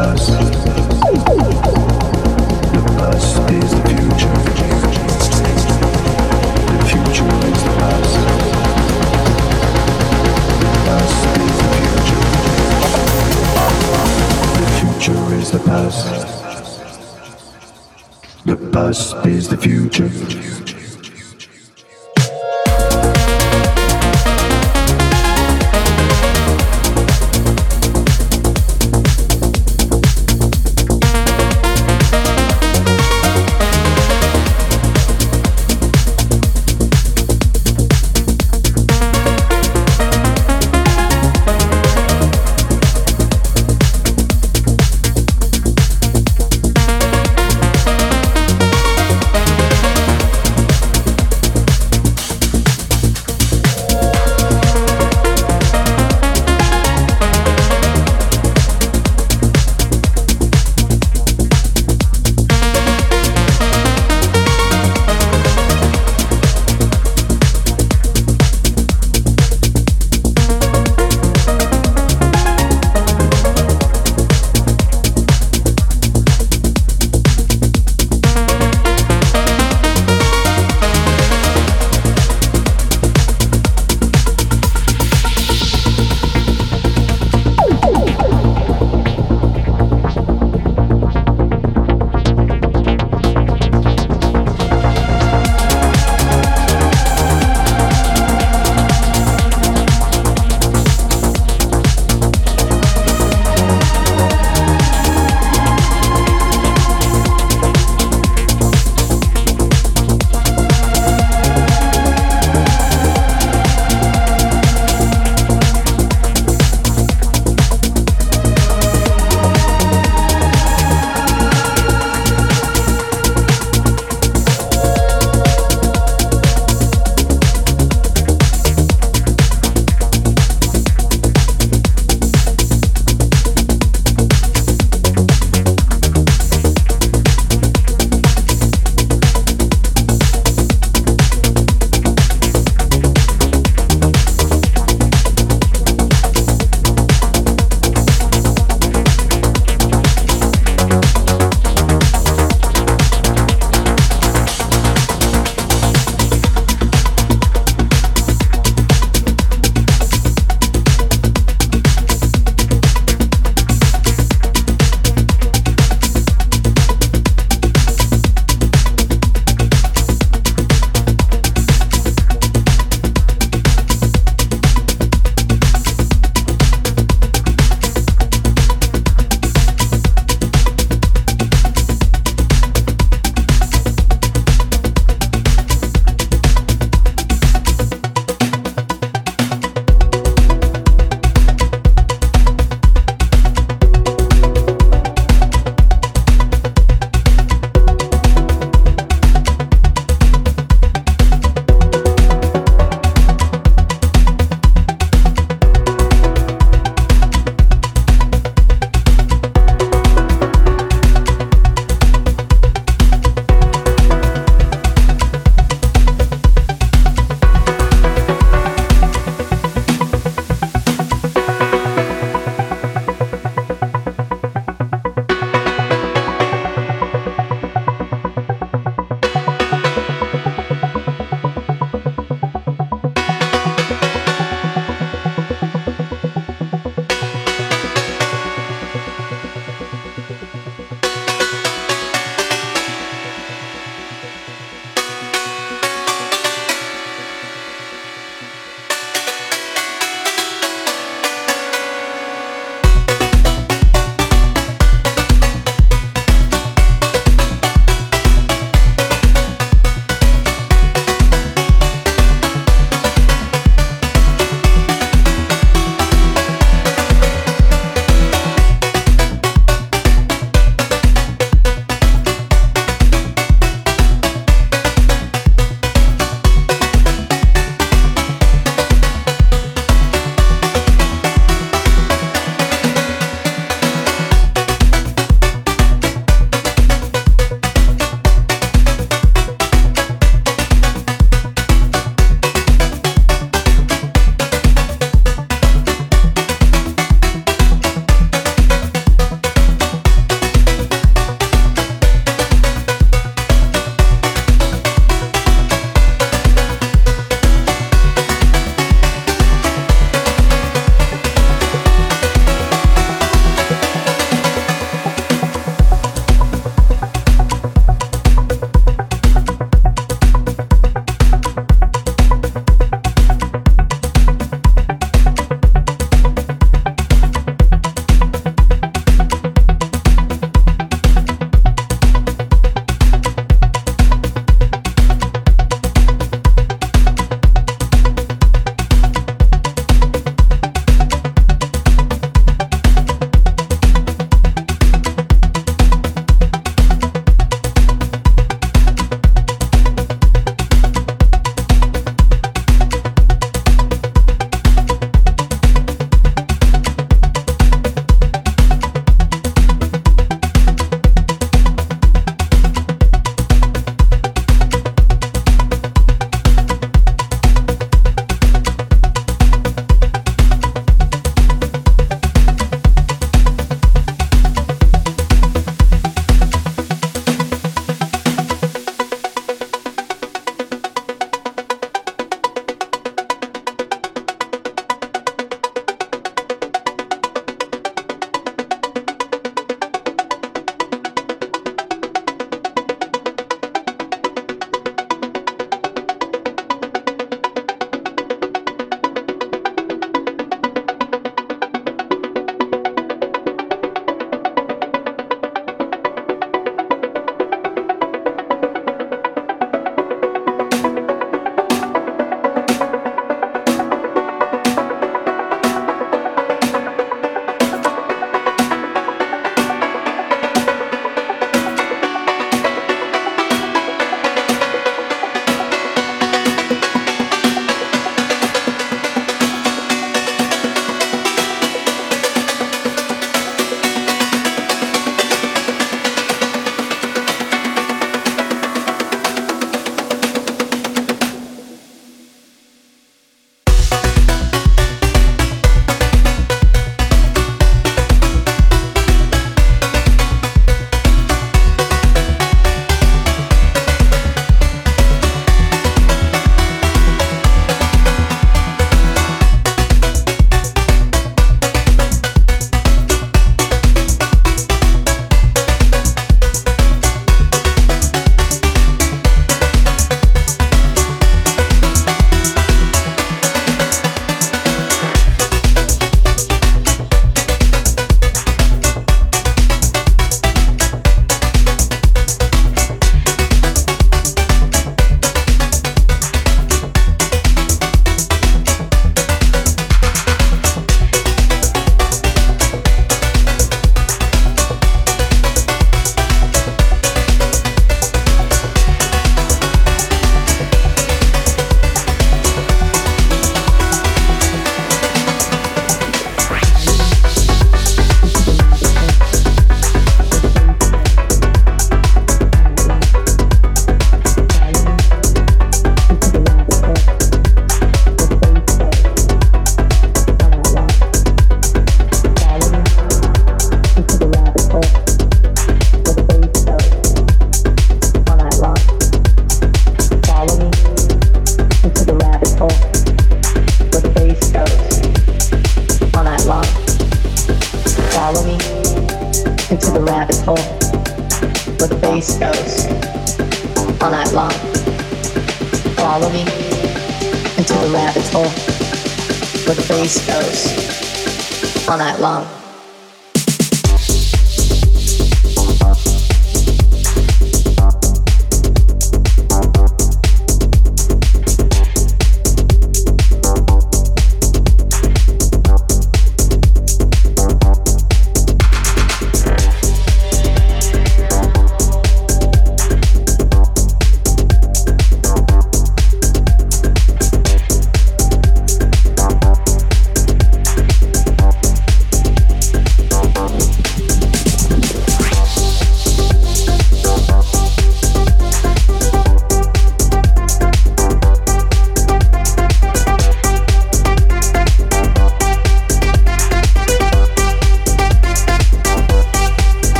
future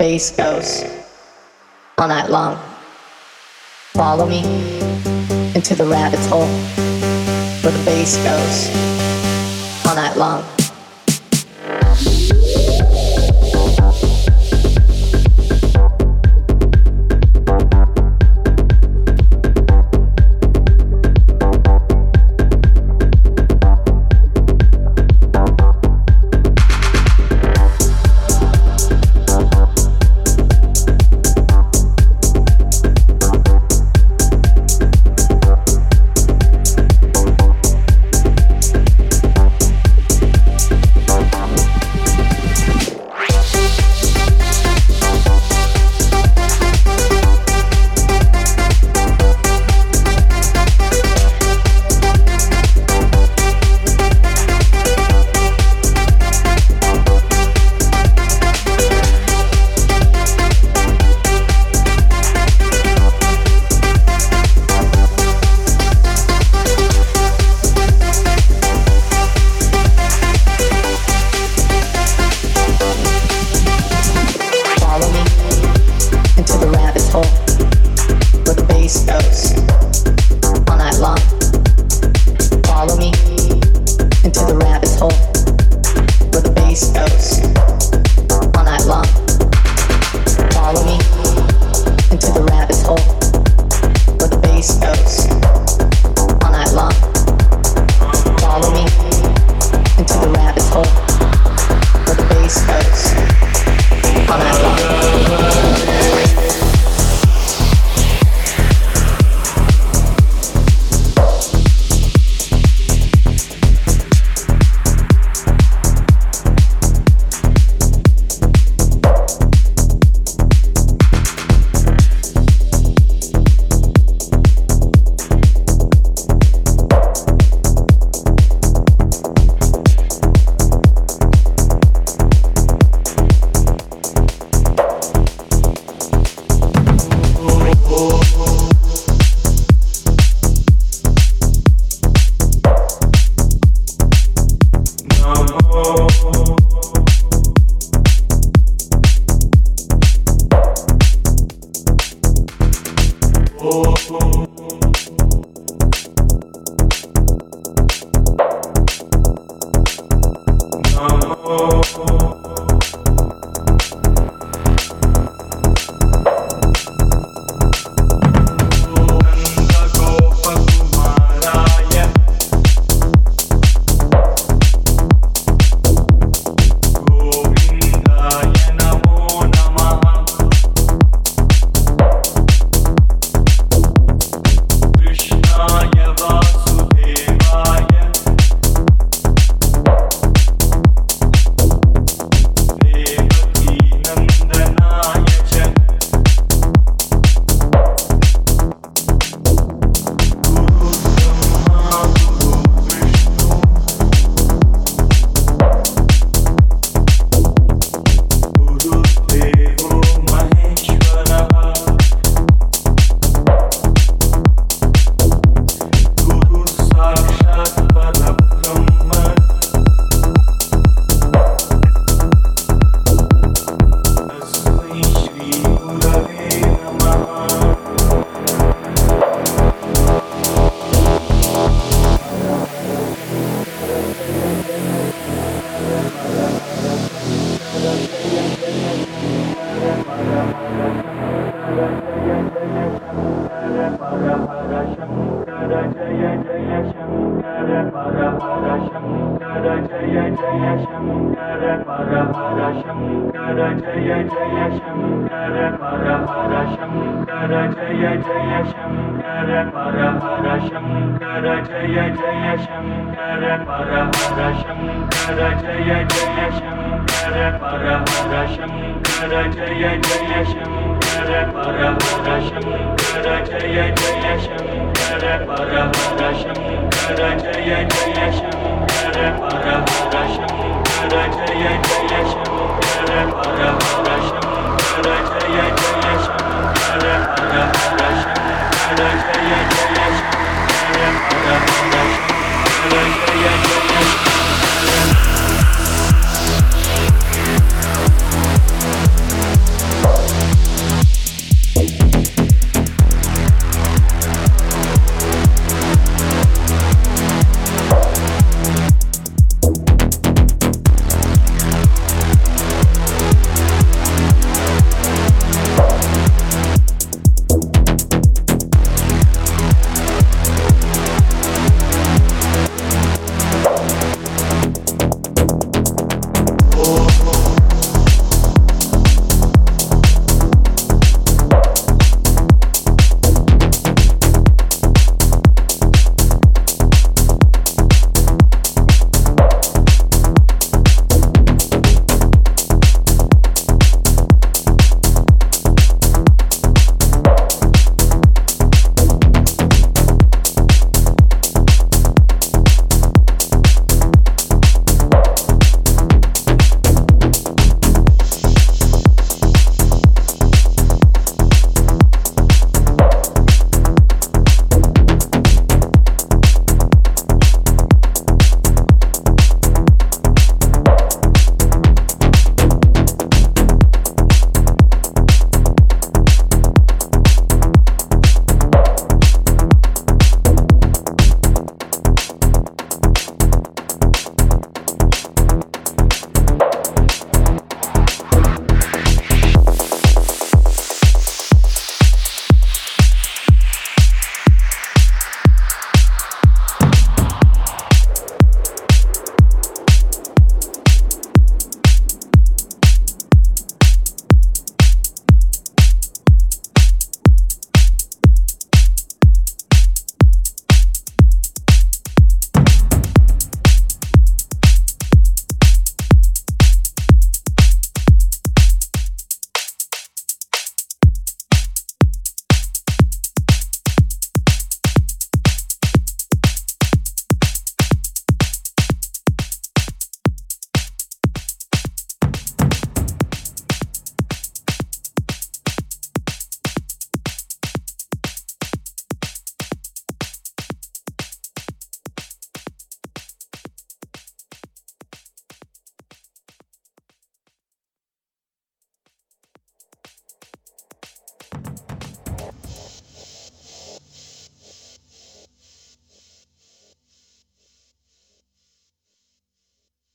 bass goes all night long. Follow me into the rabbit hole where the bass goes all night long.